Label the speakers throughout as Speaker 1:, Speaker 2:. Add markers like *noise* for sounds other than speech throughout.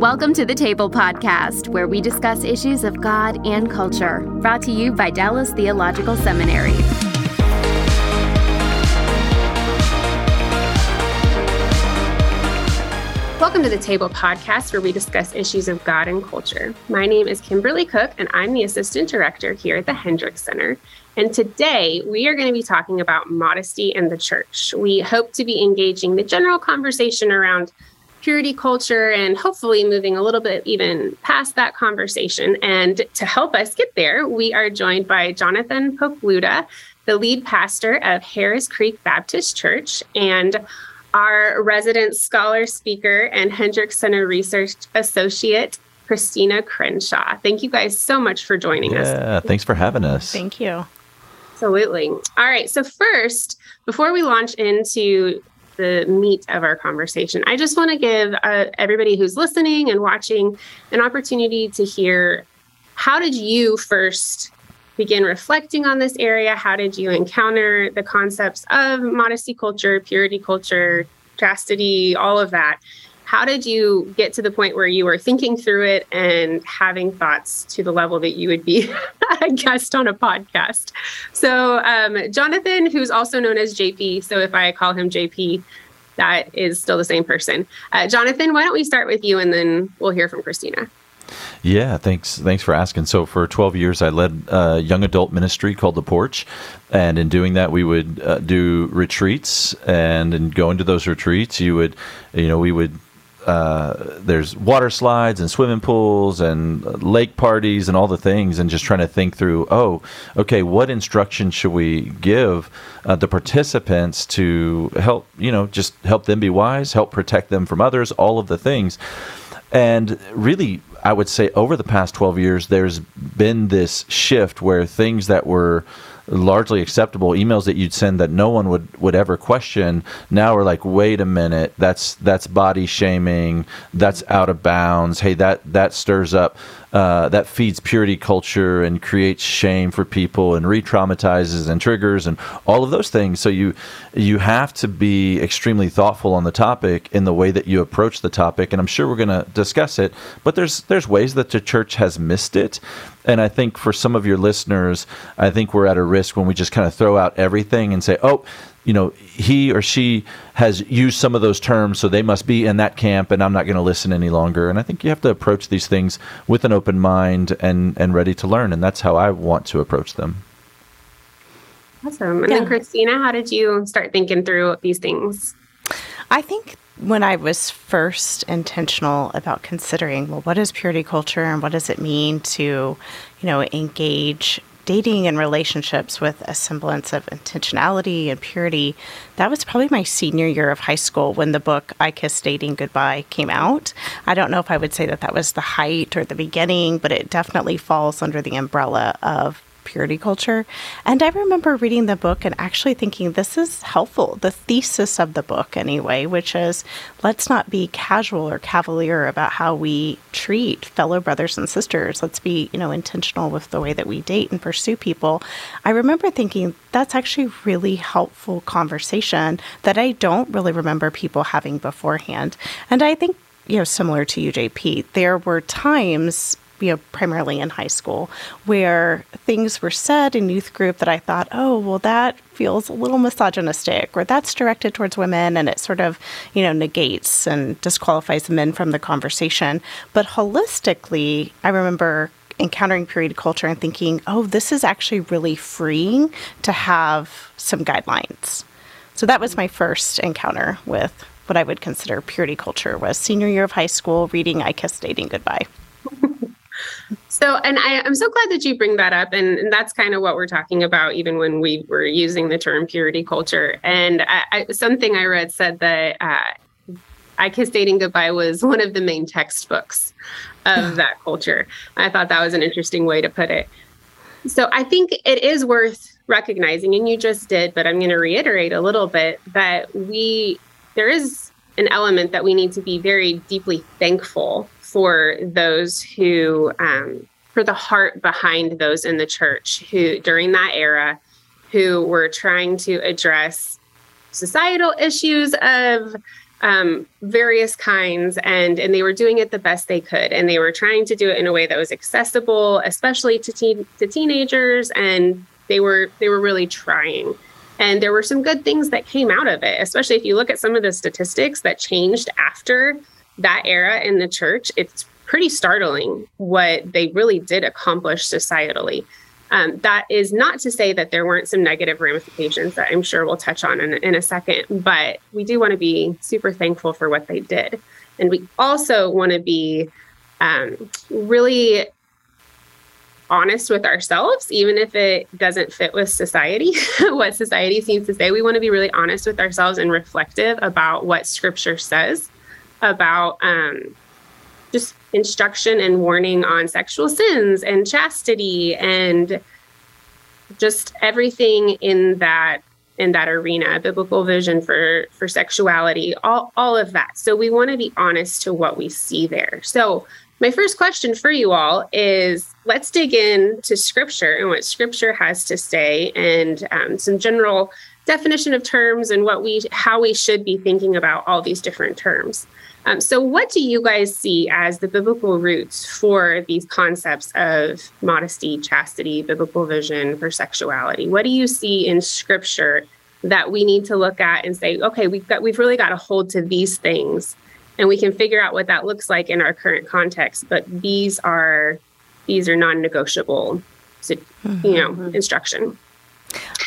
Speaker 1: Welcome to the Table Podcast, where we discuss issues of God and culture. Brought to you by Dallas Theological Seminary.
Speaker 2: Welcome to the Table Podcast, where we discuss issues of God and culture. My name is Kimberly Cook, and I'm the Assistant Director here at the Hendricks Center. And today we are going to be talking about modesty in the church. We hope to be engaging the general conversation around purity culture and hopefully moving a little bit even past that conversation. And to help us get there, we are joined by Jonathan Pokluda, the lead pastor of Harris Creek Baptist Church, and our resident scholar speaker and Hendricks Center Research Associate, Christina Crenshaw. Thank you guys so much for joining
Speaker 3: yeah,
Speaker 2: us.
Speaker 3: Yeah, thanks for having us.
Speaker 4: Thank you.
Speaker 2: Absolutely. All right. So, first, before we launch into the meat of our conversation. I just want to give uh, everybody who's listening and watching an opportunity to hear how did you first begin reflecting on this area? How did you encounter the concepts of modesty culture, purity culture, chastity, all of that? How did you get to the point where you were thinking through it and having thoughts to the level that you would be *laughs* a guest on a podcast? So, um, Jonathan, who's also known as JP, so if I call him JP, that is still the same person. Uh, Jonathan, why don't we start with you and then we'll hear from Christina.
Speaker 3: Yeah, thanks. Thanks for asking. So, for 12 years, I led a young adult ministry called The Porch, and in doing that, we would uh, do retreats. And in going to those retreats, you would, you know, we would uh, there's water slides and swimming pools and lake parties and all the things, and just trying to think through, oh, okay, what instruction should we give uh, the participants to help, you know, just help them be wise, help protect them from others, all of the things. And really, I would say over the past 12 years, there's been this shift where things that were largely acceptable emails that you'd send that no one would would ever question. Now are like wait a minute that's that's body shaming that's out of bounds. Hey that that stirs up uh, that feeds purity culture and creates shame for people and re-traumatizes and triggers and all of those things. So you you have to be extremely thoughtful on the topic in the way that you approach the topic and i'm sure we're going to discuss it but there's there's ways that the church has missed it and i think for some of your listeners i think we're at a risk when we just kind of throw out everything and say oh you know, he or she has used some of those terms, so they must be in that camp, and I'm not going to listen any longer. And I think you have to approach these things with an open mind and and ready to learn, and that's how I want to approach them.
Speaker 2: Awesome. And yeah. then Christina, how did you start thinking through these things?
Speaker 4: I think when I was first intentional about considering, well, what is purity culture and what does it mean to, you know, engage dating and relationships with a semblance of intentionality and purity, that was probably my senior year of high school when the book I Kissed Dating Goodbye came out. I don't know if I would say that that was the height or the beginning, but it definitely falls under the umbrella of purity culture. And I remember reading the book and actually thinking this is helpful. The thesis of the book, anyway, which is let's not be casual or cavalier about how we treat fellow brothers and sisters. Let's be, you know, intentional with the way that we date and pursue people. I remember thinking that's actually really helpful conversation that I don't really remember people having beforehand. And I think you know, similar to you, JP, there were times you know, primarily in high school, where things were said in youth group that I thought, oh, well, that feels a little misogynistic, or that's directed towards women, and it sort of, you know, negates and disqualifies men from the conversation. But holistically, I remember encountering purity culture and thinking, oh, this is actually really freeing to have some guidelines. So that was my first encounter with what I would consider purity culture was senior year of high school reading I Kissed Dating Goodbye. *laughs*
Speaker 2: So, and I, am so glad that you bring that up. And, and, that's kind of what we're talking about, even when we were using the term purity culture. And I, I, something I read said that uh, I Kissed Dating Goodbye was *laughs* one of the main textbooks of that culture. I thought that was an interesting way to put it. So I think it is worth recognizing, and you just did, but I'm going to reiterate a little bit that we, there is an element that we need to be very deeply thankful for those who, um, for the heart behind those in the church who, during that era, who were trying to address societal issues of um, various kinds and and they were doing it the best they could and they were trying to do it in a way that was accessible especially to teen to teenagers and they were they were really trying. And there were some good things that came out of it especially if you look at some of the statistics that changed after that era in the church it's pretty startling what they really did accomplish societally um, that is not to say that there weren't some negative ramifications that I'm sure we'll touch on in, in a second, but we do want to be super thankful for what they did. And we also want to be um, really honest with ourselves, even if it doesn't fit with society, *laughs* what society seems to say. We want to be really honest with ourselves and reflective about what scripture says about um, just instruction and warning on sexual sins and chastity and just everything in that in that arena biblical vision for for sexuality all all of that. So we want to be honest to what we see there. So my first question for you all is let's dig into scripture and what scripture has to say and um, some general definition of terms and what we how we should be thinking about all these different terms um, so, what do you guys see as the biblical roots for these concepts of modesty, chastity, biblical vision for sexuality? What do you see in Scripture that we need to look at and say, okay, we've got we've really got to hold to these things, and we can figure out what that looks like in our current context. But these are these are non-negotiable, so, you know, mm-hmm. instruction.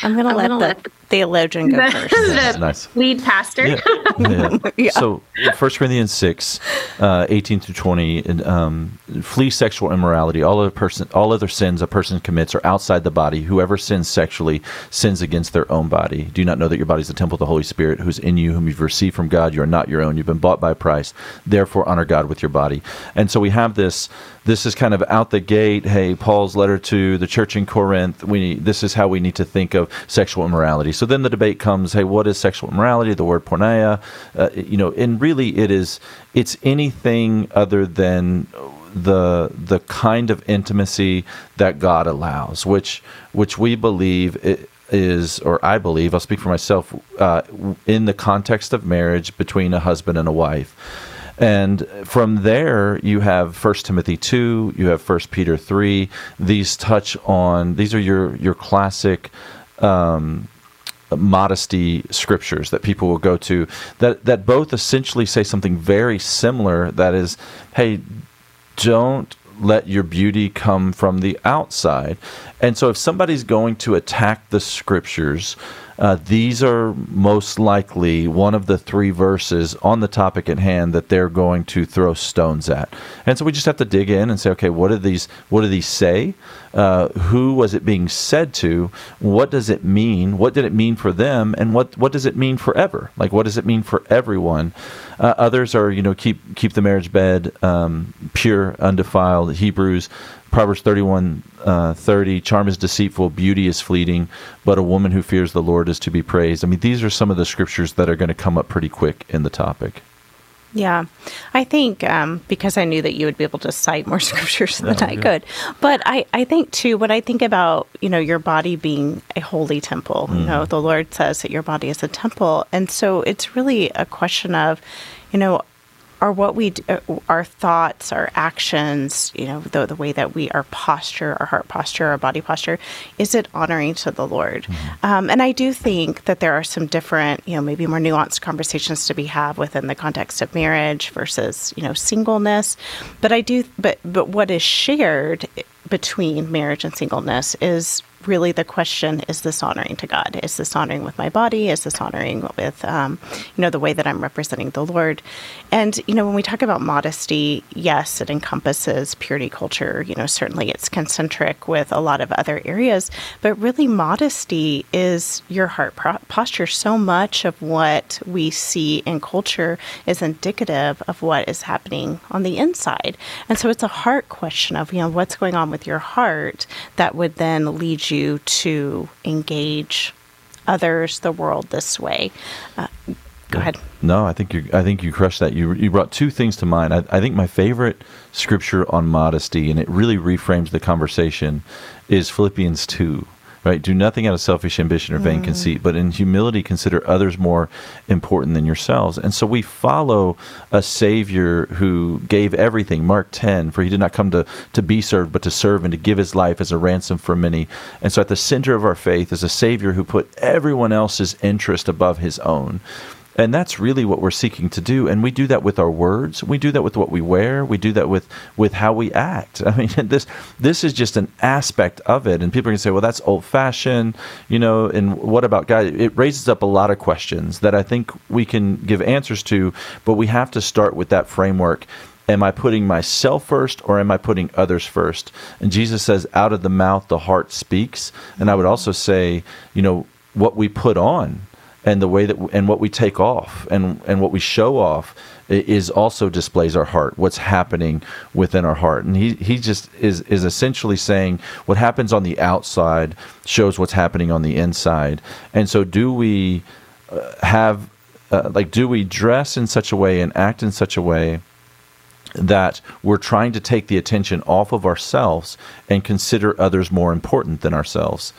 Speaker 4: I'm going to let the let theologian go first. *laughs*
Speaker 2: the nice. lead pastor.
Speaker 3: Yeah. *laughs* yeah. yeah. So, 1 Corinthians 6, uh, 18 through 20, and, um, flee sexual immorality. All other, person, all other sins a person commits are outside the body. Whoever sins sexually sins against their own body. Do you not know that your body is the temple of the Holy Spirit who's in you, whom you've received from God? You are not your own. You've been bought by a price. Therefore, honor God with your body. And so we have this this is kind of out the gate. Hey, Paul's letter to the church in Corinth. We this is how we need to think of sexual immorality. So then the debate comes. Hey, what is sexual immorality? The word porneia. Uh, you know, and really it is it's anything other than the the kind of intimacy that God allows, which which we believe is, or I believe, I'll speak for myself, uh, in the context of marriage between a husband and a wife. And from there, you have First Timothy two, you have First Peter three. These touch on these are your your classic. Um, modesty scriptures that people will go to that that both essentially say something very similar. That is hey don't let your beauty come from the outside. And so if somebody's going to attack the scriptures uh, these are most likely one of the three verses on the topic at hand that they're going to throw stones at. And so we just have to dig in and say, okay, what do these what do these say? Uh, who was it being said to? What does it mean? What did it mean for them? And what what does it mean forever? Like what does it mean for everyone? Uh, others are, you know, keep keep the marriage bed um, pure, undefiled. Hebrews Proverbs 31 uh, 30, charm is deceitful, beauty is fleeting, but a woman who fears the Lord is to be praised. I mean, these are some of the scriptures that are going to come up pretty quick in the topic.
Speaker 4: Yeah, I think um, because I knew that you would be able to cite more *laughs* scriptures than I could. But I, I think too, when I think about, you know, your body being a holy temple, mm. you know, mm. the Lord says that your body is a temple. And so it's really a question of, you know, are what we do, uh, our thoughts, our actions, you know, the, the way that we, our posture, our heart posture, our body posture, is it honoring to the Lord? Mm-hmm. Um, and I do think that there are some different, you know, maybe more nuanced conversations to be had within the context of marriage versus, you know, singleness. But I do, but but what is shared between marriage and singleness is really the question is this honoring to God? Is this honoring with my body? Is this honoring with, um, you know, the way that I'm representing the Lord? And, you know, when we talk about modesty, yes, it encompasses purity culture. You know, certainly it's concentric with a lot of other areas, but really modesty is your heart pro- posture. So much of what we see in culture is indicative of what is happening on the inside. And so it's a heart question of, you know, what's going on with your heart that would then lead you to engage others, the world this way. Uh, go ahead.
Speaker 3: No, I think you. I think you crushed that. You you brought two things to mind. I, I think my favorite scripture on modesty, and it really reframes the conversation, is Philippians two right? Do nothing out of selfish ambition or vain mm. conceit, but in humility consider others more important than yourselves. And so we follow a Savior who gave everything. Mark 10, for he did not come to, to be served, but to serve and to give his life as a ransom for many. And so at the center of our faith is a Savior who put everyone else's interest above his own. And that's really what we're seeking to do. And we do that with our words. We do that with what we wear. We do that with, with how we act. *laughs* I mean, this this is just an aspect of it. And people can say, well, that's old fashioned, you know, and what about God? It raises up a lot of questions that I think we can give answers to, but we have to start with that framework. Am I putting myself first or am I putting others first? And Jesus says, out of the mouth, the heart speaks. And I would also say, you know, what we put on and the way that and what we take off and and what we show off is also displays our heart what's happening within our heart. And he he just is is essentially saying what happens on the outside shows what's happening on the inside. And so do we uh, have uh, like do we dress in such a way and act in such a way that we're trying to take the attention off of ourselves and consider others more important than ourselves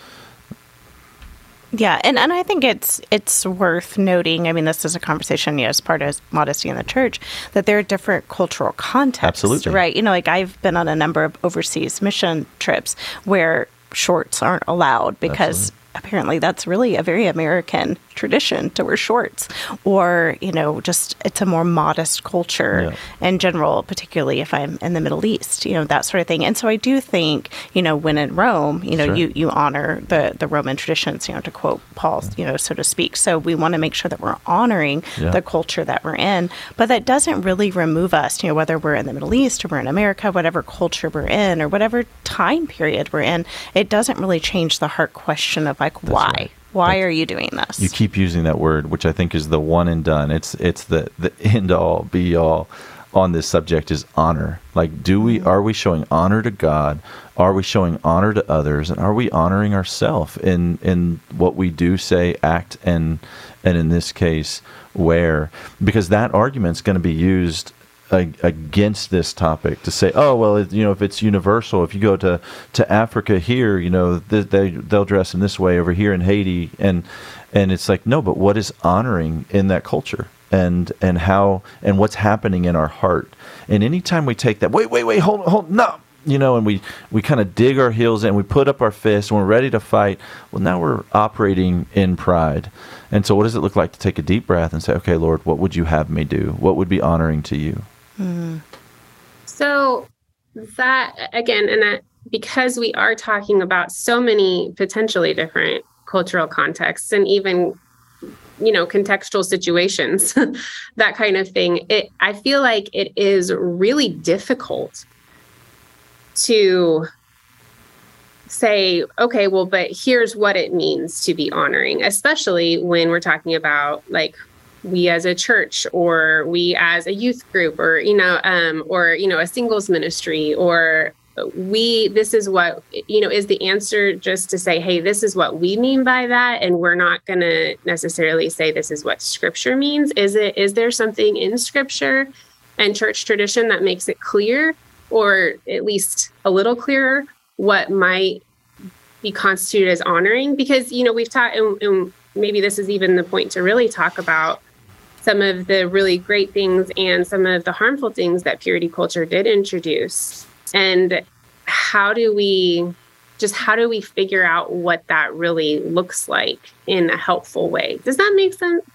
Speaker 4: yeah, and, and I think it's it's worth noting. I mean, this is a conversation, you know, as part of modesty in the church, that there are different cultural contexts.
Speaker 3: Absolutely.
Speaker 4: Right. You know, like I've been on a number of overseas mission trips where shorts aren't allowed because Absolutely apparently that's really a very American tradition to wear shorts, or you know, just it's a more modest culture yeah. in general, particularly if I'm in the Middle East, you know, that sort of thing. And so I do think, you know, when in Rome, you know, sure. you you honor the the Roman traditions, you know, to quote Paul, you know, so to speak. So we want to make sure that we're honoring yeah. the culture that we're in, but that doesn't really remove us, you know, whether we're in the Middle East or we're in America, whatever culture we're in or whatever time period we're in, it doesn't really change the heart question of like, That's why? Right. Why are you doing this?
Speaker 3: You keep using that word, which I think is the one and done. It's it's the the *laughs* end all be all on this subject is honor. Like, do we mm-hmm. are we showing honor to God? Are we showing honor to others? And are we honoring ourselves in in what we do, say, act, and and in this case, wear? Because that argument is going to be used against this topic to say, oh well, you know, if it's universal, if you go to to Africa here, you know, they, they they'll dress in this way over here in Haiti, and and it's like no, but what is honoring in that culture? and and how and what's happening in our heart. And anytime we take that, wait, wait, wait, hold, hold, no, you know, and we we kind of dig our heels and we put up our fists and we're ready to fight. Well, now we're operating in pride. And so, what does it look like to take a deep breath and say, "Okay, Lord, what would you have me do? What would be honoring to you?"
Speaker 2: Mm. So that again, and that because we are talking about so many potentially different cultural contexts and even you know contextual situations *laughs* that kind of thing it i feel like it is really difficult to say okay well but here's what it means to be honoring especially when we're talking about like we as a church or we as a youth group or you know um, or you know a singles ministry or we this is what you know is the answer just to say hey this is what we mean by that. And we're not going to necessarily say this is what scripture means. Is it is there something in scripture and church tradition that makes it clear or at least a little clearer what might be constituted as honoring? Because you know we've taught and, and maybe this is even the point to really talk about some of the really great things and some of the harmful things that purity culture did introduce. And how do we just how do we figure out what that really looks like in a helpful way? Does that make sense?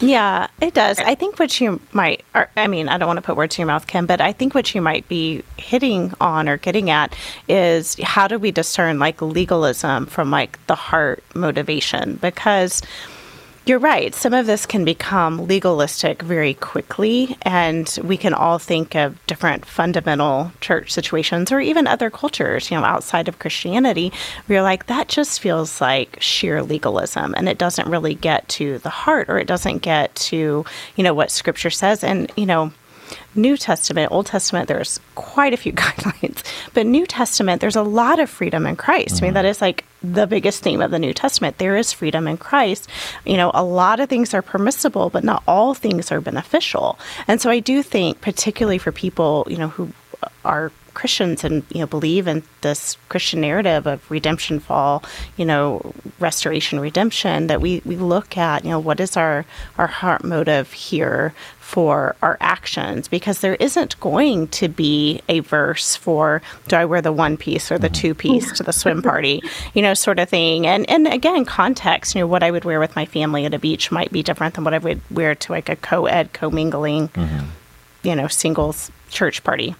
Speaker 4: Yeah, it does. I think what you might, or, I mean, I don't want to put words in your mouth, Kim, but I think what you might be hitting on or getting at is how do we discern like legalism from like the heart motivation? Because you're right. Some of this can become legalistic very quickly, and we can all think of different fundamental church situations or even other cultures, you know, outside of Christianity. Where you're like, that just feels like sheer legalism, and it doesn't really get to the heart, or it doesn't get to, you know, what Scripture says. And you know, New Testament, Old Testament, there's quite a few *laughs* guidelines, but New Testament, there's a lot of freedom in Christ. Mm-hmm. I mean, that is like the biggest theme of the New Testament. There is freedom in Christ. You know, a lot of things are permissible, but not all things are beneficial. And so I do think, particularly for people, you know, who are Christians and you know believe in this Christian narrative of redemption, fall, you know, restoration, redemption. That we we look at you know what is our our heart motive here for our actions because there isn't going to be a verse for do I wear the one piece or the two piece to the swim party, *laughs* you know, sort of thing. And and again, context, you know, what I would wear with my family at a beach might be different than what I would wear to like a co-ed, commingling, mm-hmm. you know, singles church party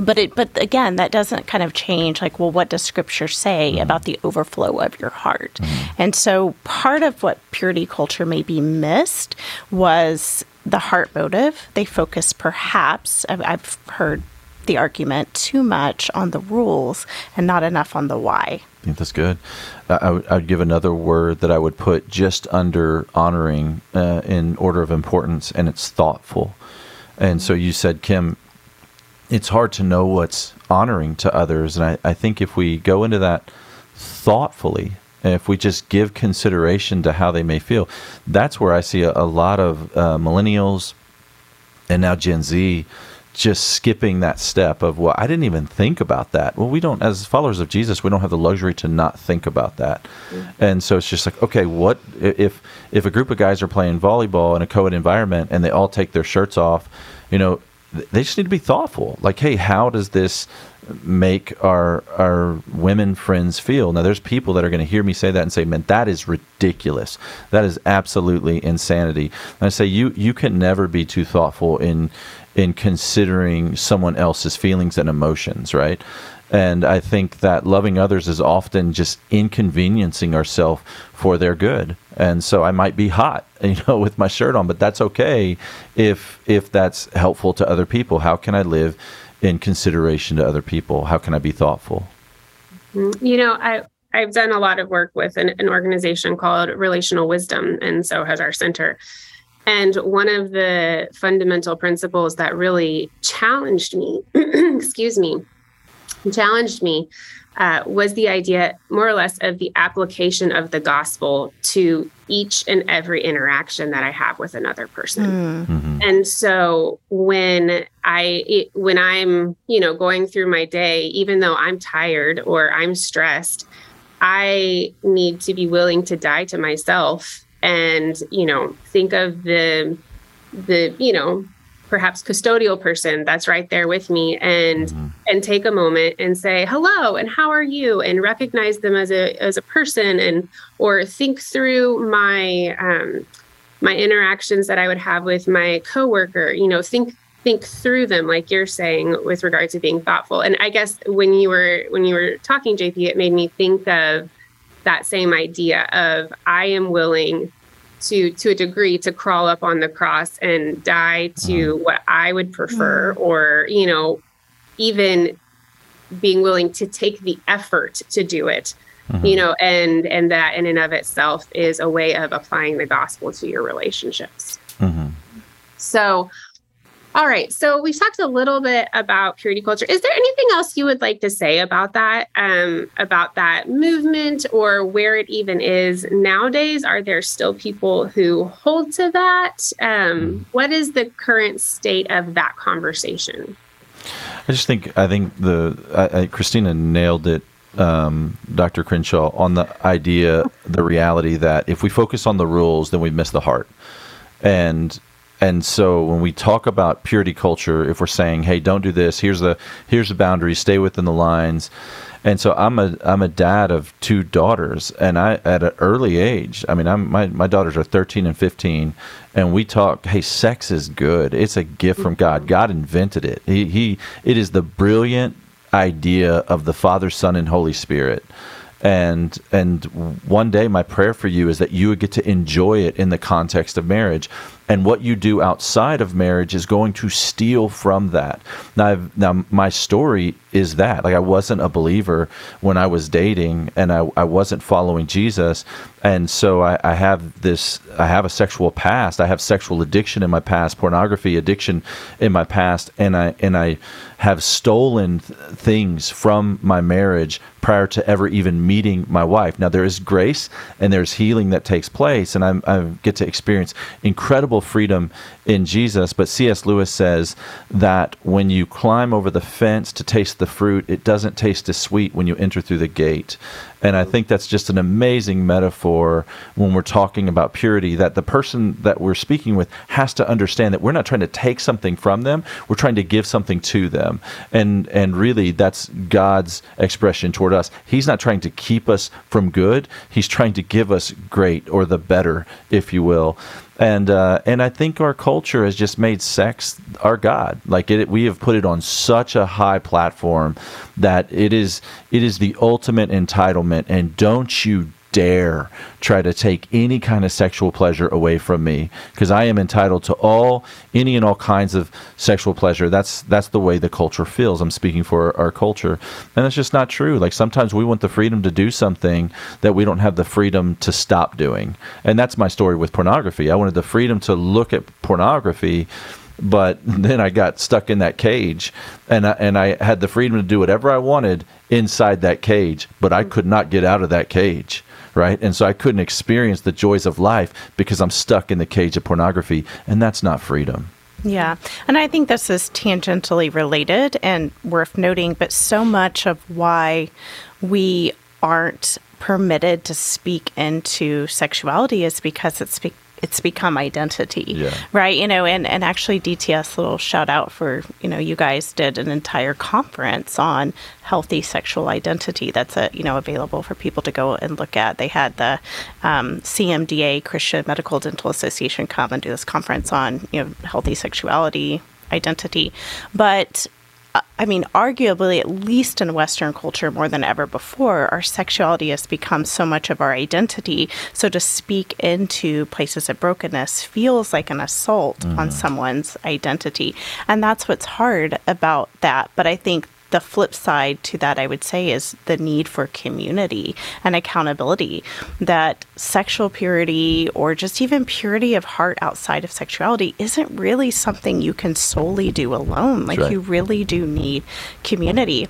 Speaker 4: but it but again that doesn't kind of change like well what does scripture say mm-hmm. about the overflow of your heart mm-hmm. and so part of what purity culture maybe missed was the heart motive they focus perhaps I've, I've heard the argument too much on the rules and not enough on the why
Speaker 3: I think that's good. I, would, I would give another word that I would put just under honoring uh, in order of importance, and it's thoughtful. And so you said, Kim, it's hard to know what's honoring to others. And I, I think if we go into that thoughtfully, and if we just give consideration to how they may feel, that's where I see a, a lot of uh, millennials and now Gen Z just skipping that step of well i didn't even think about that well we don't as followers of jesus we don't have the luxury to not think about that mm-hmm. and so it's just like okay what if if a group of guys are playing volleyball in a co-ed environment and they all take their shirts off you know they just need to be thoughtful. Like, hey, how does this make our our women friends feel? Now, there's people that are going to hear me say that and say, "Man, that is ridiculous. That is absolutely insanity." And I say, you you can never be too thoughtful in in considering someone else's feelings and emotions, right? And I think that loving others is often just inconveniencing ourselves for their good. And so I might be hot, *laughs* you know, with my shirt on, but that's okay if if that's helpful to other people. How can I live in consideration to other people? How can I be thoughtful?
Speaker 2: Mm-hmm. You know, I I've done a lot of work with an, an organization called Relational Wisdom, and so has our center. And one of the fundamental principles that really challenged me, *clears throat* excuse me, challenged me uh, was the idea, more or less, of the application of the gospel to each and every interaction that I have with another person. Hmm. Mm-hmm. And so when I it, when I'm you know going through my day, even though I'm tired or I'm stressed, I need to be willing to die to myself and you know think of the the you know perhaps custodial person that's right there with me and mm-hmm. and take a moment and say hello and how are you and recognize them as a as a person and or think through my um, my interactions that I would have with my coworker you know think think through them like you're saying with regard to being thoughtful and I guess when you were when you were talking JP it made me think of that same idea of I am willing to to a degree to crawl up on the cross and die to mm. what I would prefer, mm. or you know, even being willing to take the effort to do it. Mm-hmm. You know, and and that in and of itself is a way of applying the gospel to your relationships. Mm-hmm. So all right. So we've talked a little bit about purity culture. Is there anything else you would like to say about that, um, about that movement or where it even is nowadays? Are there still people who hold to that? Um, what is the current state of that conversation?
Speaker 3: I just think, I think the, I, I, Christina nailed it um, Dr. Crenshaw on the idea, the reality that if we focus on the rules, then we miss the heart. And and so when we talk about purity culture, if we're saying, "Hey, don't do this. Here's the here's the boundary. Stay within the lines," And so I'm a I'm a dad of two daughters, and I at an early age. I mean, I'm my my daughters are 13 and 15, and we talk. Hey, sex is good. It's a gift from God. Mm-hmm. God invented it. He he. It is the brilliant idea of the Father, Son, and Holy Spirit and and one day my prayer for you is that you would get to enjoy it in the context of marriage and what you do outside of marriage is going to steal from that. Now I've, now my story is that? Like i wasn't a believer when i was dating and i, I wasn't following jesus. And so I, I have this i have a sexual past. I have sexual addiction in my past pornography addiction in my past and i and i have stolen th- things from my marriage prior to ever even meeting my wife. Now there is grace and there's healing that takes place and I'm, i get to experience incredible freedom in Jesus. But C.S. Lewis says that when you climb over the fence to taste the fruit, it doesn't taste as sweet when you enter through the gate. And I think that's just an amazing metaphor when we're talking about purity that the person that we're speaking with has to understand that we're not trying to take something from them, we're trying to give something to them. And and really that's God's expression toward us. He's not trying to keep us from good, he's trying to give us great or the better, if you will and uh, and I think our culture has just made sex our god. Like it, we have put it on such a high platform that it is it is the ultimate entitlement. And don't you dare try to take any kind of sexual pleasure away from me because I am entitled to all any and all kinds of sexual pleasure. That's that's the way the culture feels. I'm speaking for our culture. And that's just not true. Like sometimes we want the freedom to do something that we don't have the freedom to stop doing. And that's my story with pornography. I wanted the freedom to look at pornography but *laughs* then I got stuck in that cage, and I, and I had the freedom to do whatever I wanted inside that cage, but I could not get out of that cage right? And so I couldn't experience the joys of life because I'm stuck in the cage of pornography, and that's not freedom.
Speaker 4: Yeah. And I think this is tangentially related and worth noting, but so much of why we aren't permitted to speak into sexuality is because it's be- it's become identity
Speaker 3: yeah.
Speaker 4: right? You know and and actually dts little shout out for you know you guys did an entire conference on healthy sexual identity that's a you know available for people to go and look at. They had the um, cmda christian medical dental association come and do this conference on you know healthy sexuality identity. But I mean, arguably, at least in Western culture more than ever before, our sexuality has become so much of our identity. So to speak into places of brokenness feels like an assault mm. on someone's identity. And that's what's hard about that. But I think the flip side to that, I would say, is the need for community and accountability. That sexual purity or just even purity of heart outside of sexuality isn't really something you can solely do alone. Like, right. you really do need community.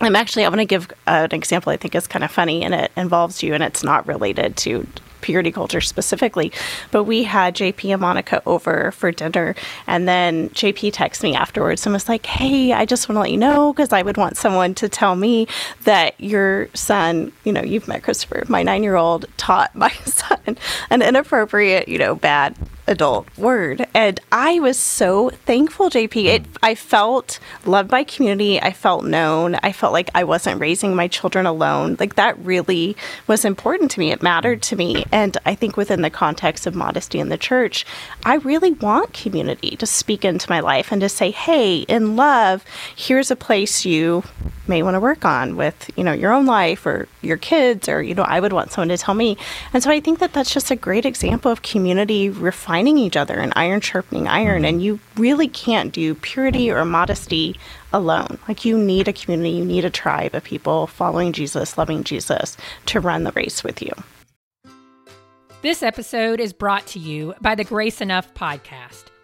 Speaker 4: I'm actually, I want to give uh, an example I think is kind of funny and it involves you and it's not related to purity culture specifically. But we had JP and Monica over for dinner, and then JP texted me afterwards and was like, "Hey, I just want to let you know because I would want someone to tell me that your son, you know, you've met Christopher, my nine-year-old, taught my *laughs* son an inappropriate, you know, bad adult word. And I was so thankful, JP. It I felt loved by community. I felt known. I felt like I wasn't raising my children alone. Like that really was important to me. It mattered to me. And I think within the context of modesty in the church, I really want community to speak into my life and to say, hey, in love, here's a place you may want to work on with, you know, your own life or your kids or, you know, I would want someone to tell me. And so I think that that's just a great example of community refinement finding each other and iron sharpening iron. Mm-hmm. And you really can't do purity or modesty alone. Like you need a community, you need a tribe of people following Jesus, loving Jesus to run the race with you.
Speaker 5: This episode is brought to you by the Grace Enough podcast.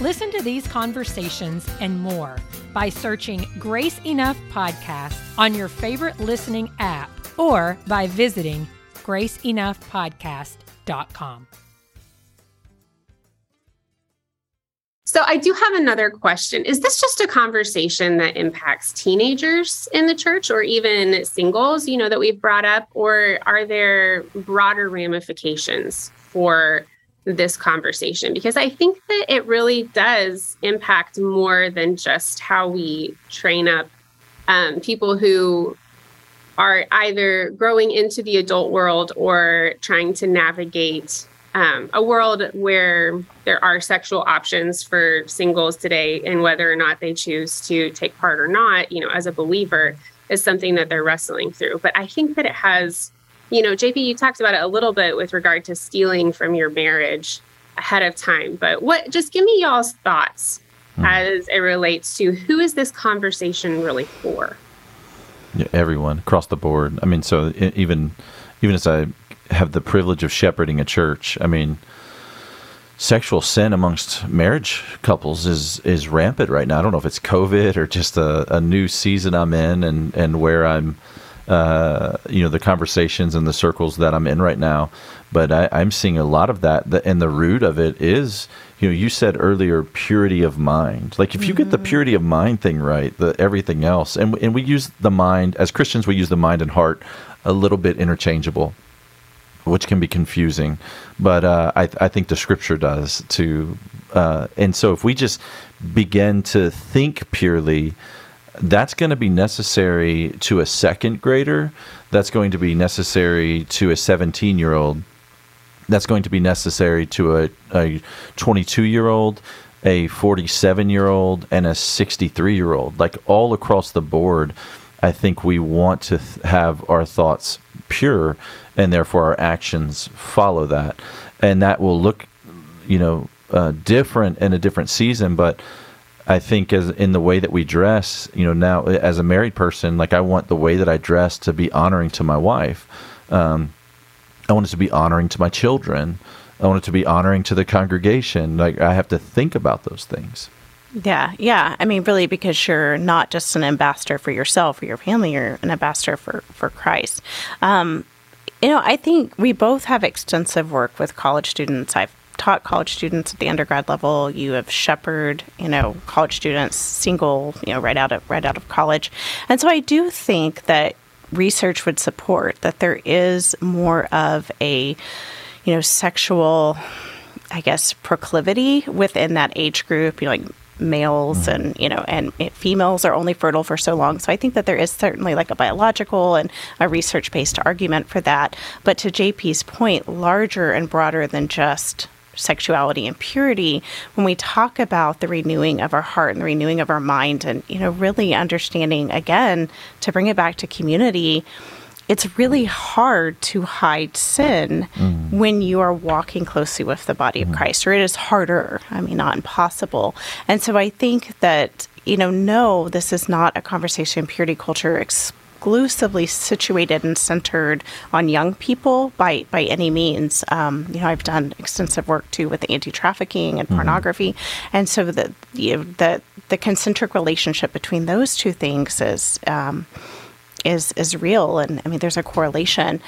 Speaker 5: Listen to these conversations and more by searching Grace Enough Podcast on your favorite listening app or by visiting graceenoughpodcast.com.
Speaker 2: So, I do have another question. Is this just a conversation that impacts teenagers in the church or even singles, you know, that we've brought up? Or are there broader ramifications for this conversation? Because I think that it really does impact more than just how we train up um, people who are either growing into the adult world or trying to navigate um, a world where there are sexual options for singles today and whether or not they choose to take part or not you know as a believer is something that they're wrestling through but i think that it has you know jp you talked about it a little bit with regard to stealing from your marriage ahead of time but what just give me y'all's thoughts hmm. as it relates to who is this conversation really for
Speaker 3: yeah, everyone across the board i mean so even even as i have the privilege of shepherding a church. I mean, sexual sin amongst marriage couples is is rampant right now. I don't know if it's COVID or just a, a new season I'm in, and and where I'm, uh, you know, the conversations and the circles that I'm in right now. But I, I'm seeing a lot of that, and the root of it is, you know, you said earlier, purity of mind. Like if you mm-hmm. get the mm-hmm. purity of mind thing right, the everything else, and and we use the mind as Christians, we use the mind and heart a little bit interchangeable which can be confusing, but uh, I, I, think the scripture does too. Uh, and so, if we just begin to think purely, that's going to be necessary to a second grader. That's going to be necessary to a 17 year old. That's going to be necessary to a, a 22 year old, a 47 year old, and a 63 year old. Like all across the board, I think we want to th- have our thoughts pure and therefore our actions follow that. And that will look, you know, uh, different in a different season, but I think as in the way that we dress, you know, now as a married person, like I want the way that I dress to be honoring to my wife. Um, I want it to be honoring to my children. I want it to be honoring to the congregation. Like I have to think about those things.
Speaker 4: Yeah, yeah. I mean, really, because you're not just an ambassador for yourself or your family, you're an ambassador for for Christ. Um, you know, I think we both have extensive work with college students. I've taught college students at the undergrad level. You have shepherded, you know, college students single, you know, right out of right out of college. And so I do think that research would support that there is more of a, you know, sexual I guess proclivity within that age group, you know, like males and you know and females are only fertile for so long so i think that there is certainly like a biological and a research based argument for that but to jp's point larger and broader than just sexuality and purity when we talk about the renewing of our heart and the renewing of our mind and you know really understanding again to bring it back to community it's really hard to hide sin mm. when you are walking closely with the body mm. of Christ, or it is harder. I mean, not impossible. And so I think that, you know, no, this is not a conversation purity culture exclusively situated and centered on young people by by any means. Um, you know, I've done extensive work too with anti-trafficking and mm-hmm. pornography, and so the you know, the the concentric relationship between those two things is. Um, is is real and I mean there's a correlation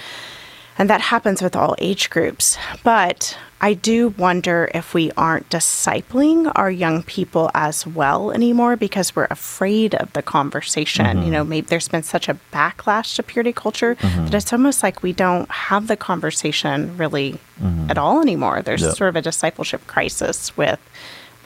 Speaker 4: and that happens with all age groups but I do wonder if we aren't discipling our young people as well anymore because we're afraid of the conversation. Mm-hmm. You know, maybe there's been such a backlash to purity culture mm-hmm. that it's almost like we don't have the conversation really mm-hmm. at all anymore. There's yep. sort of a discipleship crisis with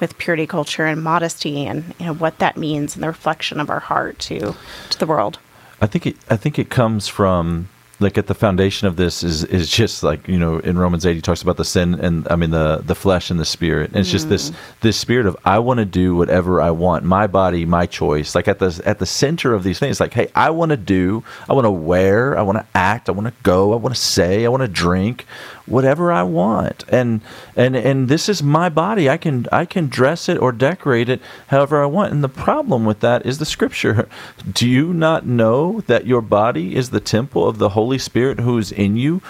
Speaker 4: with purity culture and modesty and you know what that means and the reflection of our heart to to the world.
Speaker 3: I think it. I think it comes from like at the foundation of this is is just like you know in Romans eight he talks about the sin and I mean the the flesh and the spirit. And it's mm. just this mm. this spirit of I want to do whatever I want, my body, my choice. Like at the at the center of these things, like hey, I want to do, I want to wear, I want to act, I want to go, I want to say, I want to drink, whatever I want. And and and this is my body. I can I can dress it or decorate it however I want. And the problem with that is the scripture. *laughs* Do you not know that your body is the temple of the Holy Spirit who is in you?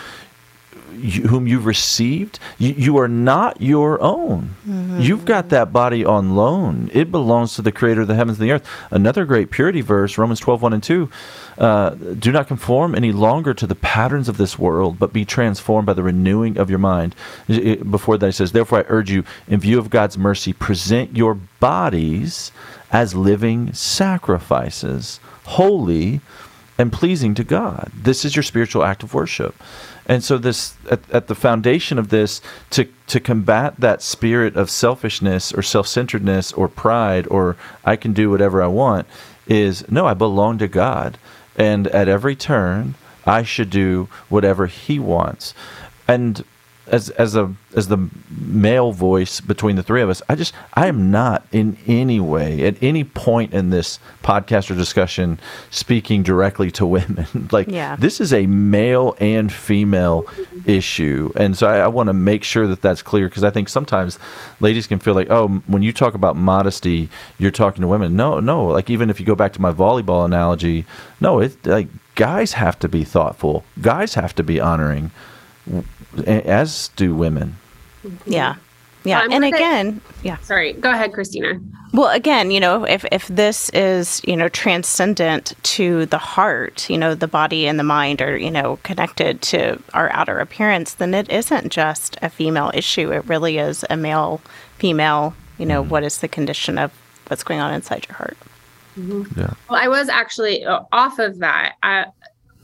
Speaker 3: You, whom you've received, you, you are not your own. Mm-hmm. You've got that body on loan. It belongs to the creator of the heavens and the earth. Another great purity verse, Romans 12, 1 and 2. Uh, do not conform any longer to the patterns of this world, but be transformed by the renewing of your mind. It, before that, it says, Therefore, I urge you, in view of God's mercy, present your bodies as living sacrifices, holy and pleasing to God. This is your spiritual act of worship. And so this at, at, the foundation of this to to combat that spirit of selfishness or self-centeredness or pride or I can do whatever I want is no, I belong to God. And at every turn I should do whatever he wants. And as as a as the male voice between the three of us, I just I am not in any way at any point in this podcast or discussion speaking directly to women. *laughs* like yeah. this is a male and female issue, and so I, I want to make sure that that's clear because I think sometimes ladies can feel like oh when you talk about modesty you're talking to women. No, no. Like even if you go back to my volleyball analogy, no, it like guys have to be thoughtful. Guys have to be honoring as do women.
Speaker 4: Yeah. Yeah. and again, yeah.
Speaker 2: Sorry, go ahead, Christina.
Speaker 4: Well, again, you know, if, if this is, you know, transcendent to the heart, you know, the body and the mind are, you know, connected to our outer appearance, then it isn't just a female issue. It really is a male, female, you know, mm-hmm. what is the condition of what's going on inside your heart.
Speaker 2: Mm-hmm. Yeah. Well, I was actually uh, off of that. I,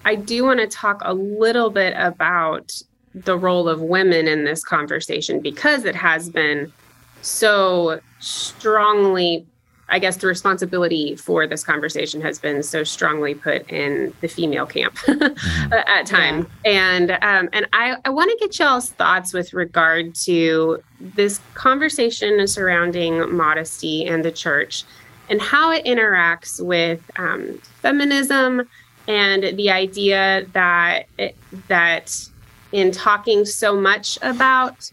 Speaker 2: I do want to talk a little bit about the role of women in this conversation because it has been so strongly I guess the responsibility for this conversation has been so strongly put in the female camp *laughs* mm-hmm. at times. Yeah. And um, and I, I want to get y'all's thoughts with regard to this conversation surrounding modesty and the church and how it interacts with um, feminism and the idea that it, that in talking so much about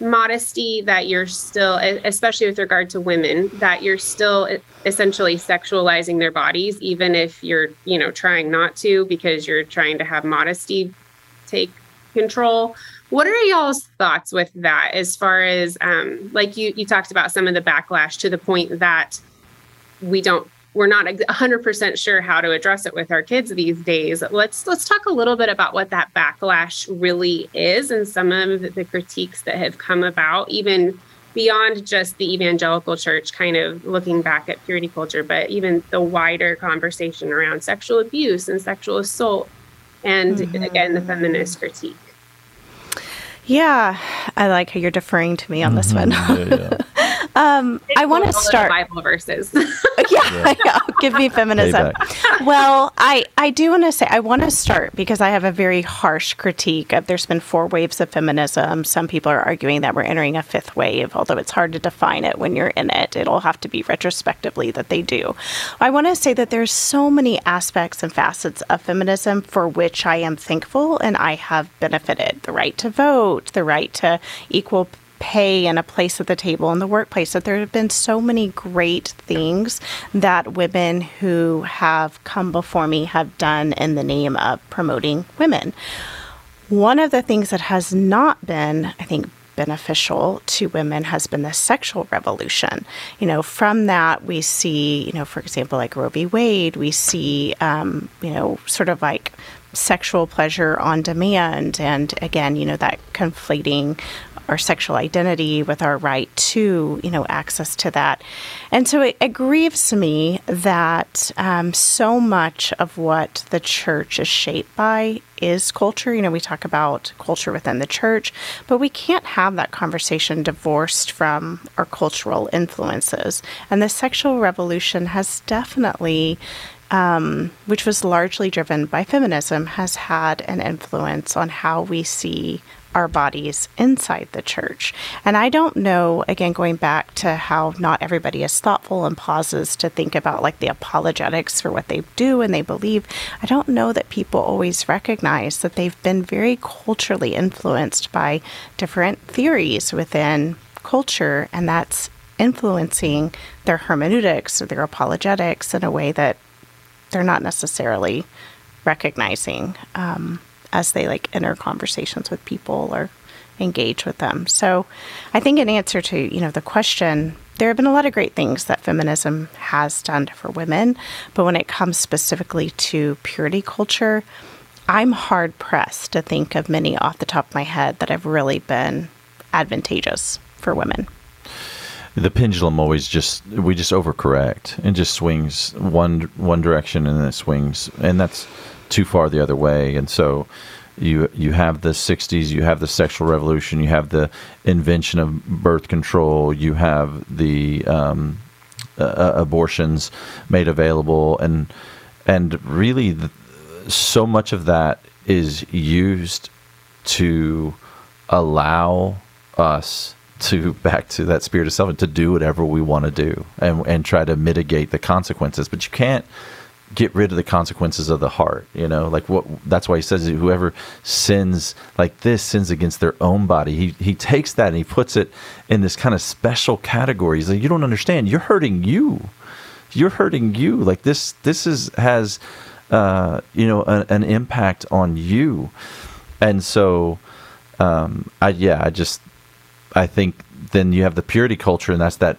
Speaker 2: modesty that you're still especially with regard to women that you're still essentially sexualizing their bodies even if you're you know trying not to because you're trying to have modesty take control. What are y'all's thoughts with that as far as um like you you talked about some of the backlash to the point that we don't we're not 100% sure how to address it with our kids these days let's let's talk a little bit about what that backlash really is and some of the critiques that have come about even beyond just the evangelical church kind of looking back at purity culture but even the wider conversation around sexual abuse and sexual assault and mm-hmm. again the feminist critique
Speaker 4: yeah, I like how you're deferring to me on this one. Mm-hmm. Yeah, yeah. *laughs* um, I want to start
Speaker 2: Bible verses. *laughs*
Speaker 4: yeah, yeah. give me feminism. well, I I do want to say I want to start because I have a very harsh critique of. There's been four waves of feminism. Some people are arguing that we're entering a fifth wave, although it's hard to define it when you're in it. It'll have to be retrospectively that they do. I want to say that there's so many aspects and facets of feminism for which I am thankful and I have benefited. The right to vote vote, the right to equal pay and a place at the table in the workplace. That there have been so many great things that women who have come before me have done in the name of promoting women. One of the things that has not been, I think, beneficial to women has been the sexual revolution. You know, from that we see, you know, for example, like Roe v. Wade, we see, um, you know, sort of like sexual pleasure on demand. And again, you know, that conflating our sexual identity with our right to, you know, access to that. And so it, it grieves me that um, so much of what the church is shaped by is culture. You know, we talk about culture within the church, but we can't have that conversation divorced from our cultural influences. And the sexual revolution has definitely um, which was largely driven by feminism, has had an influence on how we see our bodies inside the church. And I don't know, again, going back to how not everybody is thoughtful and pauses to think about like the apologetics for what they do and they believe, I don't know that people always recognize that they've been very culturally influenced by different theories within culture, and that's influencing their hermeneutics or their apologetics in a way that they're not necessarily recognizing. Um, as they like enter conversations with people or engage with them. So I think in answer to, you know, the question, there have been a lot of great things that feminism has done for women, but when it comes specifically to purity culture, I'm hard pressed to think of many off the top of my head that have really been advantageous for women.
Speaker 3: The pendulum always just we just overcorrect and just swings one one direction and then it swings and that's too far the other way. And so you you have the 60s you have the sexual revolution you have the invention of birth control you have the um, uh, abortions made available and and really the, so much of that is used to allow us to back to that spirit of self and to do whatever we want to do and and try to mitigate the consequences. But you can't get rid of the consequences of the heart you know? Like what that's why he says whoever sins like this sins against their own body. He he takes that and he puts it in this kind of special category. He's like you don't understand. You're hurting you. You're hurting you. Like this this is has uh you know a, an impact on you. And so um i yeah i just I think then you have the purity culture, and that's that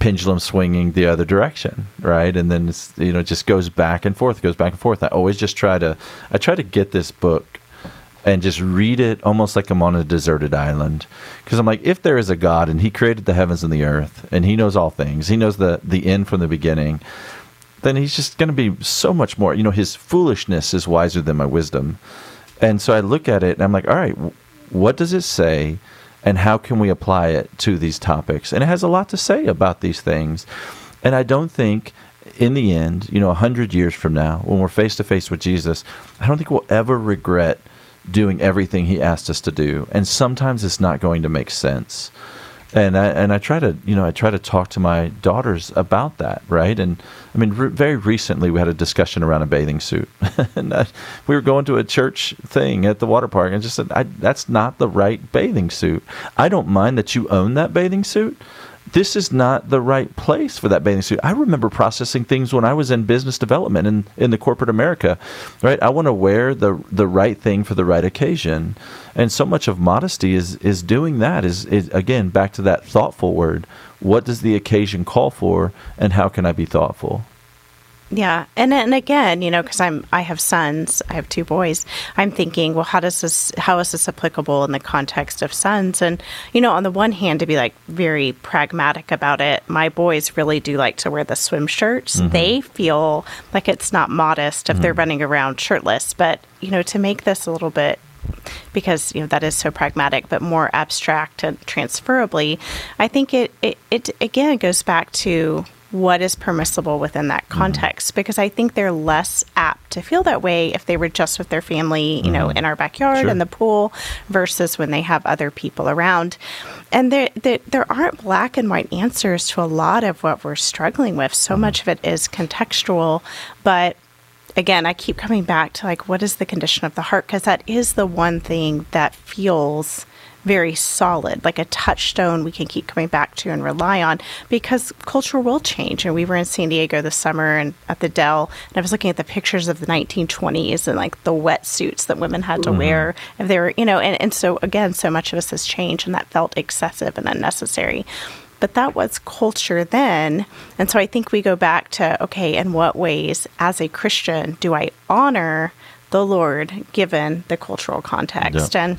Speaker 3: pendulum swinging the other direction, right? And then it's, you know it just goes back and forth, goes back and forth. I always just try to I try to get this book and just read it almost like I'm on a deserted island because I'm like if there is a God and he created the heavens and the earth and he knows all things, he knows the the end from the beginning, then he's just going to be so much more, you know, his foolishness is wiser than my wisdom. And so I look at it and I'm like, all right, what does it say? And how can we apply it to these topics? And it has a lot to say about these things. And I don't think in the end, you know, 100 years from now, when we're face to face with Jesus, I don't think we'll ever regret doing everything he asked us to do. And sometimes it's not going to make sense and I and I try to you know I try to talk to my daughters about that right? And I mean re- very recently we had a discussion around a bathing suit. *laughs* And I, we were going to a church thing at the water park and just said that's not the right bathing suit. I don't mind that you own that bathing suit this is not the right place for that bathing suit. I remember processing things when I was in business development in, in the corporate America, right? I want to wear the the right thing for the right occasion. And so much of modesty is is doing that is, is again back to that thoughtful word. What does the occasion call for and how can I be thoughtful?
Speaker 4: Yeah, and and again, you know, because I'm I have sons, I have two boys. I'm thinking, well, how does this how is this applicable in the context of sons? And you know, on the one hand, to be like very pragmatic about it, my boys really do like to wear the swim shirts. Mm-hmm. They feel like it's not modest if mm-hmm. they're running around shirtless. But you know, to make this a little bit because you know that is so pragmatic but more abstract and transferably i think it, it, it again goes back to what is permissible within that mm-hmm. context mm-hmm. because I think they're less apt to feel that way if they were just with their family, you mm-hmm. know, in our backyard sure. in the pool versus when they have other people around. And there, there, there aren't black and white answers to a lot of what we're struggling with. So mm-hmm. much of it is contextual, but again, I keep coming back to like, what is the condition of the heart? Because that is the one thing that feels very solid, like a touchstone we can keep coming back to and rely on because culture will change. And we were in San Diego this summer and at the Del, and I was looking at the pictures of the 1920s and like the wetsuits that women had to mm-hmm. wear if they were, you know, and, and so again, so much of us has changed and that felt excessive and unnecessary but that was culture then. And so I think we go back to okay, in what ways, as a Christian, do I honor the Lord given the cultural context? And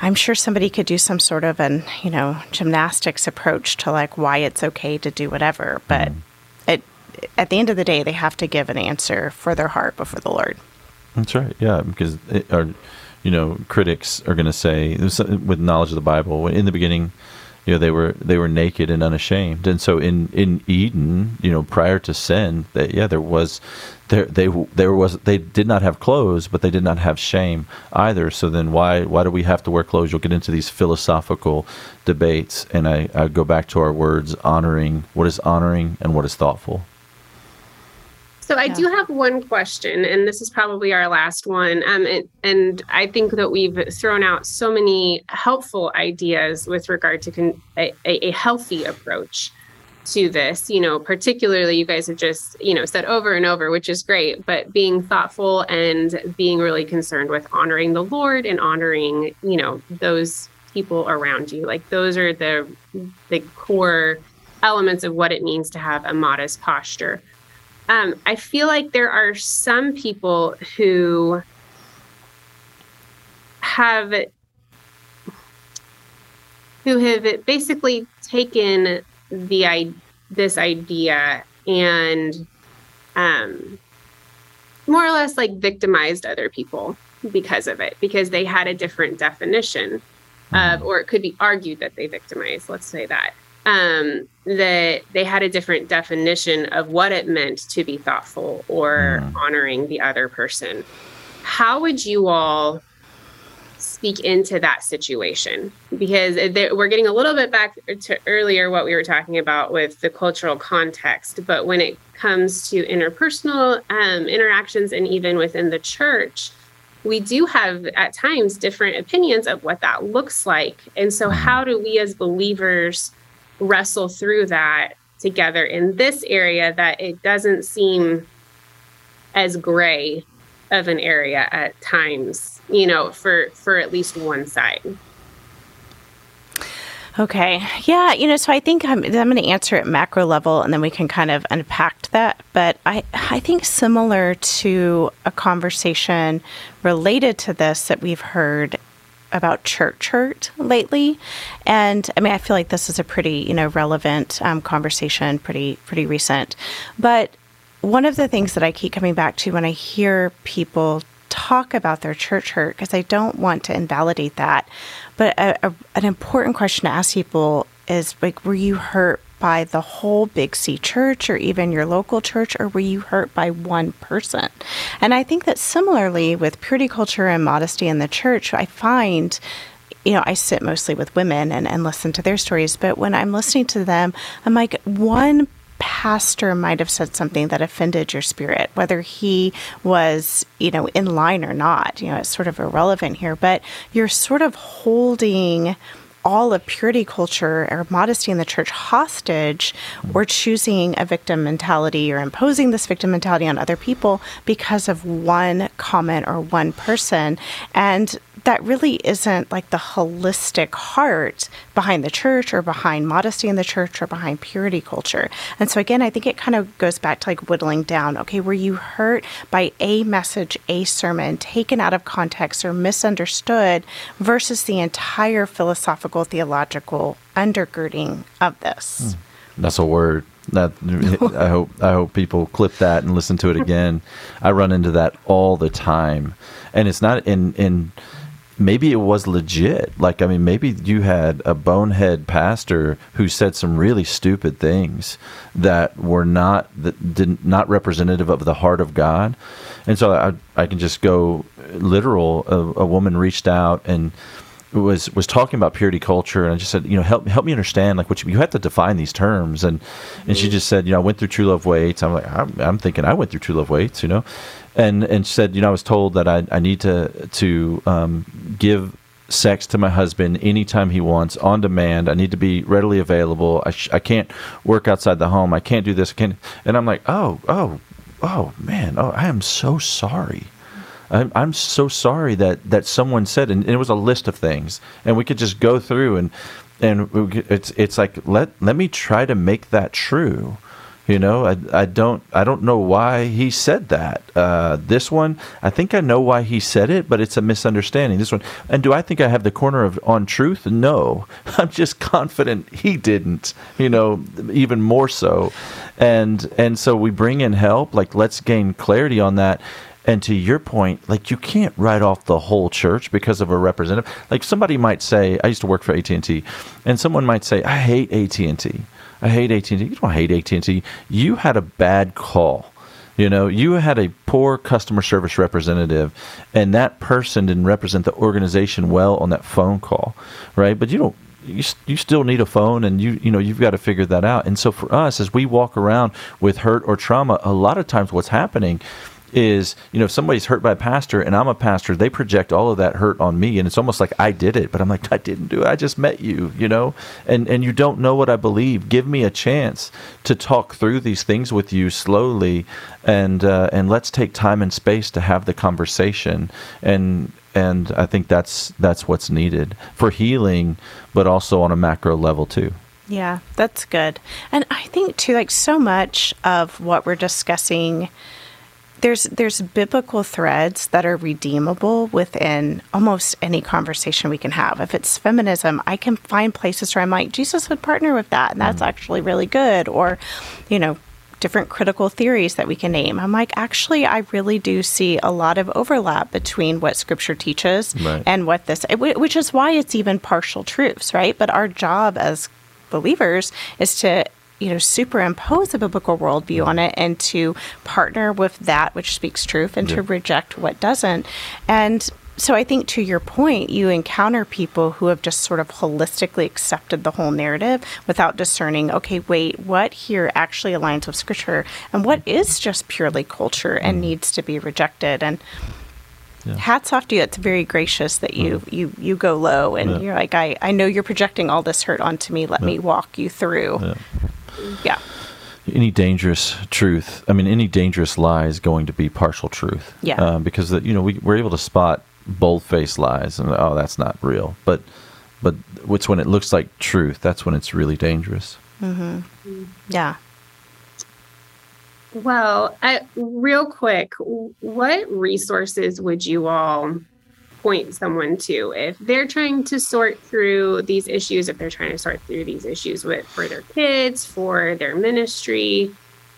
Speaker 4: I'm sure somebody could do some sort of an, you know, gymnastics approach to like why it's okay to do whatever, but mm. it at the end of the day they have to give an answer for their heart before the Lord.
Speaker 3: That's right. Yeah, because it, our you know, critics are going to say with knowledge of the Bible, in the beginning you know they were they were naked and unashamed. And so in in eden you know prior to sin that yeah there was there they there was they did not have clothes but they did not have shame either. So then why why do we have to wear clothes? You'll get into these philosophical debates and i, I go back to our words honoring what is honoring and what is thoughtful
Speaker 2: so I do have one question, and this is probably our last one. Um, and, and I think that we've thrown out so many helpful ideas with regard to con- a, a, healthy approach to this you know particularly you guys have just you know said over and over which is great but being thoughtful and being really concerned with honoring the lord and honoring you know those people around you. Like those are the the core elements of what it means to have a modest posture um, i feel like there are some people who have who have basically taken the this idea and um, more or less like victimized other people because of it because they had a different definition of or it could be argued that they victimized let's say that um, that they had a different definition of what it meant to be thoughtful or mm. honoring the other person how would you all speak into that situation because we're getting a little bit back to earlier what we were talking about with the cultural context but when it comes to interpersonal um, interactions and even within the church we do have at times different opinions of what that looks like and so mm-hmm. how do we as believers wrestle through that together in this area that it doesn't seem as gray of an area at times you know for for at least one side.
Speaker 4: Okay. Yeah you know so i think i'm, I'm going to answer at macro level and then we can kind of unpack that but i i think similar to a conversation related to this that we've heard about church hurt lately. And i mean i feel like this is a pretty you know relevant um, conversation pretty pretty recent. But one of the things that I keep coming back to when I hear people talk about their church hurt, because I don't want to invalidate that, but a, a, an important question to ask people is like, were you hurt by the whole Big C church or even your local church, or were you hurt by one person? And I think that similarly with purity culture and modesty in the church, I find you know, I sit mostly with women and, and listen to their stories, but when I'm listening to them, I'm like, one pastor might have said something that offended your spirit, whether he was, you know, in line or not. You know, it's sort of irrelevant here, but you're sort of holding all of purity culture or modesty in the church hostage or choosing a victim mentality or imposing this victim mentality on other people because of one comment or one person. And that really isn't like the holistic heart behind the church or behind modesty in the church or behind purity culture. And so again, I think it kind of goes back to like whittling down. Okay, were you hurt by a message, a sermon taken out of context or misunderstood versus the entire philosophical theological undergirding of this?
Speaker 3: Hmm. That's a word that *laughs* I hope I hope people clip that and listen to it again. I run into that all the time, and it's not in in maybe it was legit. Like, I mean, maybe you had a bonehead pastor who said some really stupid things that were not that didn't not representative of the heart of God. And so I, I can just go literal. A, a woman reached out and was was talking about purity culture, and I just said, you know, help help me understand like what you, you have to define these terms, and and she mm. just said, you know, I went through True Love Waits. I'm like, I'm, I'm thinking I went through True Love Waits, you know, and and said, you know, I was told that I I need to to um, give sex to my husband anytime he wants on demand. I need to be readily available. I, sh- I can't work outside the home. I can't do this. I can't. And I'm like, oh, oh, oh, man. Oh, I am so sorry. I'm, I'm so sorry that, that someone said, and, and it was a list of things, and we could just go through and and it's it's like let let me try to make that true you know, I, I don't I don't know why he said that. Uh, this one, I think I know why he said it, but it's a misunderstanding. This one, and do I think I have the corner of on truth? No, *laughs* I'm just confident he didn't. You know, even more so, and and so we bring in help. Like let's gain clarity on that. And to your point, like you can't write off the whole church because of a representative. Like somebody might say, I used to work for AT and someone might say, I hate AT and T I hate AT&T. You don't hate AT&T. You had a bad call. You know, you had a poor customer service representative, and that person didn't represent the organization well on that phone call, right? But you don't. You, you still need a phone, and you you know you've got to figure that out. And so for us, as we walk around with hurt or trauma, a lot of times what's happening is you know if somebody's hurt by a pastor and I'm a pastor, they project all of that hurt on me, and it's almost like I did it, but I'm like I didn't do it. I just met you, you know, and and you don't know what I believe. Give me a chance to talk through these things with you slowly, and uh, and let's take time and space to have the conversation and and I think that's that's what's needed for healing, but also on a macro level too.
Speaker 4: Yeah, that's good. And I think too, like so much of what we're discussing there's there's biblical threads that are redeemable within almost any conversation we can have. If it's feminism, I can find places where I'm like Jesus would partner with that, and that's mm. actually really good. Or, you know, different critical theories that we can name. I'm like, actually, I really do see a lot of overlap between what Scripture teaches right. and what this, which is why it's even partial truths, right? But our job as believers is to you know superimpose a biblical worldview on it and to partner with that which speaks truth and yeah. to reject what doesn't and so I think to your point, you encounter people who have just sort of holistically accepted the whole narrative without discerning, okay, wait, what here actually aligns with scripture and what is just purely culture and mm. needs to be rejected. And yeah. hats off to you. It's very gracious that you mm. you you go low and yeah. you're like, I, I know you're projecting all this hurt onto me. Let me walk you through yeah.
Speaker 3: Any dangerous truth, I mean, any dangerous lie is going to be partial truth.
Speaker 4: Yeah. Um,
Speaker 3: because, that you know, we, we're able to spot bold faced lies and, oh, that's not real. But, but it's when it looks like truth, that's when it's really dangerous.
Speaker 4: Mm-hmm. Yeah.
Speaker 2: Well, I, real quick, what resources would you all point someone to if they're trying to sort through these issues, if they're trying to sort through these issues with for their kids, for their ministry,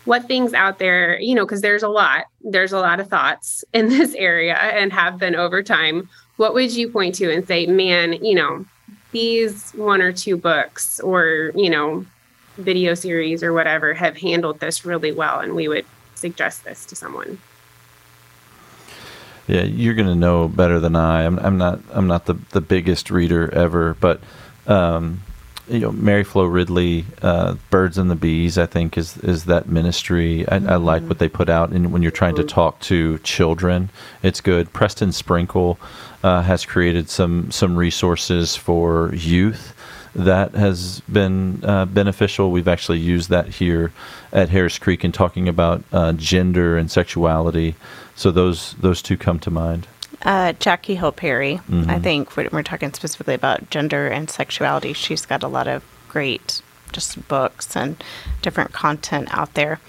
Speaker 2: what things out there, you know, because there's a lot, there's a lot of thoughts *laughs* in this area and have been over time. What would you point to and say, man, you know, these one or two books or, you know, video series or whatever have handled this really well and we would suggest this to someone?
Speaker 3: Yeah, you're going to know better than I. I'm, I'm not. I'm not the, the biggest reader ever, but um, you know, Mary Flo Ridley, uh, Birds and the Bees. I think is is that ministry. I, mm-hmm. I like what they put out, and when you're trying to talk to children, it's good. Preston Sprinkle uh, has created some some resources for youth that has been uh, beneficial. We've actually used that here at Harris Creek in talking about uh, gender and sexuality. So those those two come to mind.
Speaker 4: Uh, Jackie Hill Perry, mm-hmm. I think when we're talking specifically about gender and sexuality, she's got a lot of great just books and different content out there.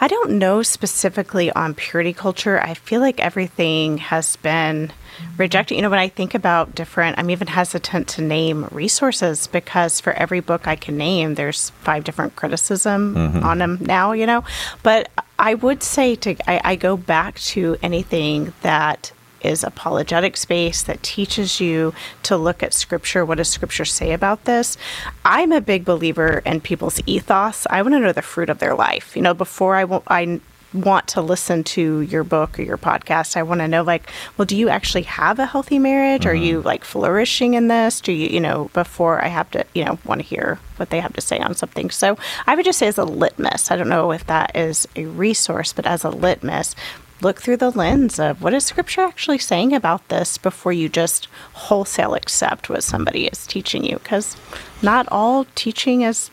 Speaker 4: I don't know specifically on purity culture. I feel like everything has been rejected. You know, when I think about different, I'm even hesitant to name resources because for every book I can name, there's five different criticism mm-hmm. on them now, you know. But I would say to I, I go back to anything that is apologetic space that teaches you to look at scripture. What does scripture say about this? I'm a big believer in people's ethos. I want to know the fruit of their life. You know, before I, w- I want to listen to your book or your podcast, I want to know like, well, do you actually have a healthy marriage? Mm-hmm. Are you mm-hmm. like flourishing in this? Do you, you know, before I have to, you know, want to hear what they have to say on something. So I would just say as a litmus, I don't know if that is a resource, but as a litmus, look through the lens of what is scripture actually saying about this before you just wholesale accept what somebody is teaching you because not all teaching is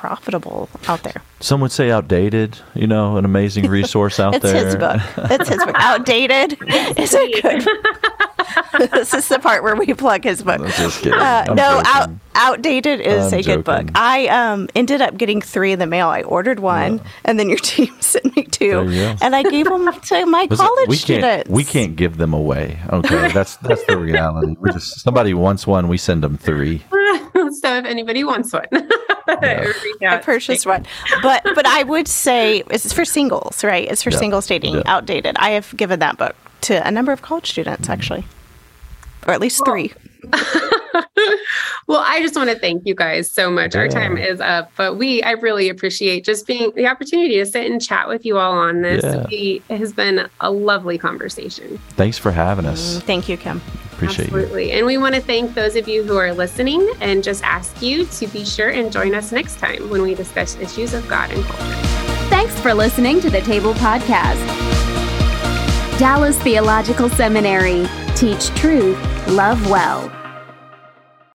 Speaker 4: profitable out there.
Speaker 3: Some would say outdated, you know, an amazing resource *laughs* out
Speaker 4: it's
Speaker 3: there.
Speaker 4: It's his book. It's his book. *laughs* Outdated is a good. *laughs* this is the part where we plug his book.
Speaker 3: No, uh,
Speaker 4: no out, outdated is I'm a joking. good book. I um, ended up getting three in the mail. I ordered one, yeah. and then your *laughs* team sent me two, and I gave them to my Was college
Speaker 3: it, we
Speaker 4: students.
Speaker 3: Can't, we can't give them away. Okay, that's that's the reality. We just somebody wants one, we send them three. *laughs*
Speaker 2: so if anybody wants one.
Speaker 4: Yeah. I purchased one, but but I would say it's for singles, right? It's for singles dating. Outdated. I have given that book to a number of college students, actually or at least three. *laughs*
Speaker 2: well, I just want to thank you guys so much. Yeah. Our time is up, but we I really appreciate just being the opportunity to sit and chat with you all on this. Yeah. We, it has been a lovely conversation.
Speaker 3: Thanks for having us.
Speaker 4: Mm, thank you, Kim.
Speaker 3: Appreciate
Speaker 2: Absolutely. You. And we want to thank those of you who are listening and just ask you to be sure and join us next time when we discuss issues of God and culture.
Speaker 1: Thanks for listening to the Table Podcast. Dallas Theological Seminary. Teach truth, love well.